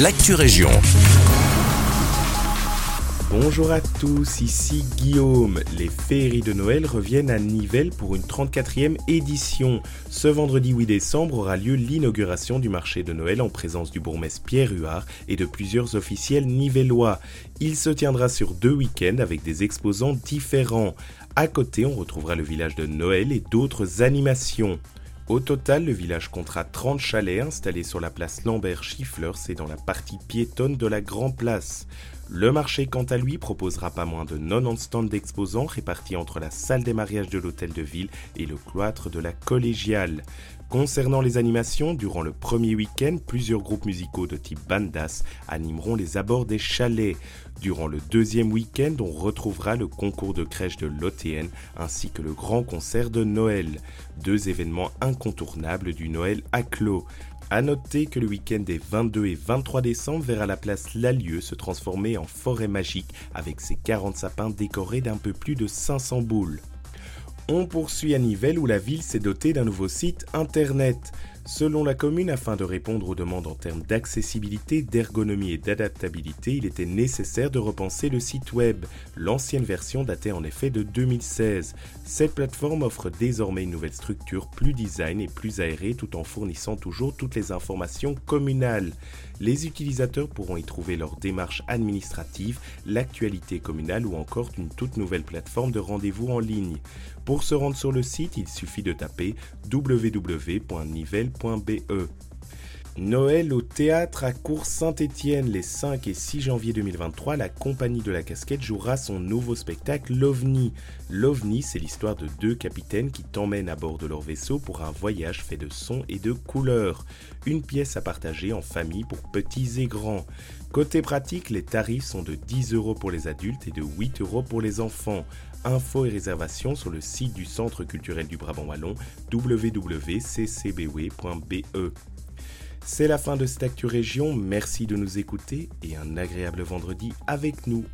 l'actu région. Bonjour à tous, ici Guillaume. Les féeries de Noël reviennent à Nivelles pour une 34e édition. Ce vendredi 8 décembre aura lieu l'inauguration du marché de Noël en présence du bourgmestre Pierre Huard et de plusieurs officiels nivellois. Il se tiendra sur deux week-ends avec des exposants différents. À côté, on retrouvera le village de Noël et d'autres animations. Au total, le village comptera 30 chalets installés sur la place Lambert-Chiffleurs, c'est dans la partie piétonne de la Grand Place. Le marché, quant à lui, proposera pas moins de 90 stands d'exposants répartis entre la salle des mariages de l'hôtel de ville et le cloître de la collégiale. Concernant les animations, durant le premier week-end, plusieurs groupes musicaux de type bandas animeront les abords des chalets. Durant le deuxième week-end, on retrouvera le concours de crèche de l'OTN ainsi que le grand concert de Noël. Deux événements incontournables du Noël à clos. A noter que le week-end des 22 et 23 décembre verra la place Lalieu se transformer en forêt magique avec ses 40 sapins décorés d'un peu plus de 500 boules. On poursuit à Nivelles où la ville s'est dotée d'un nouveau site internet. Selon la commune, afin de répondre aux demandes en termes d'accessibilité, d'ergonomie et d'adaptabilité, il était nécessaire de repenser le site web. L'ancienne version datait en effet de 2016. Cette plateforme offre désormais une nouvelle structure plus design et plus aérée tout en fournissant toujours toutes les informations communales. Les utilisateurs pourront y trouver leur démarche administrative, l'actualité communale ou encore une toute nouvelle plateforme de rendez-vous en ligne. Pour se rendre sur le site, il suffit de taper www.nivelle.be. Noël au théâtre à Cours Saint-Étienne les 5 et 6 janvier 2023, la compagnie de la casquette jouera son nouveau spectacle L'OVNI. L'OVNI, c'est l'histoire de deux capitaines qui t'emmènent à bord de leur vaisseau pour un voyage fait de sons et de couleurs. Une pièce à partager en famille pour petits et grands. Côté pratique, les tarifs sont de 10 euros pour les adultes et de 8 euros pour les enfants. Infos et réservations sur le site du Centre culturel du Brabant Wallon www.ccbw.be. C'est la fin de cette Actu Région, merci de nous écouter et un agréable vendredi avec nous.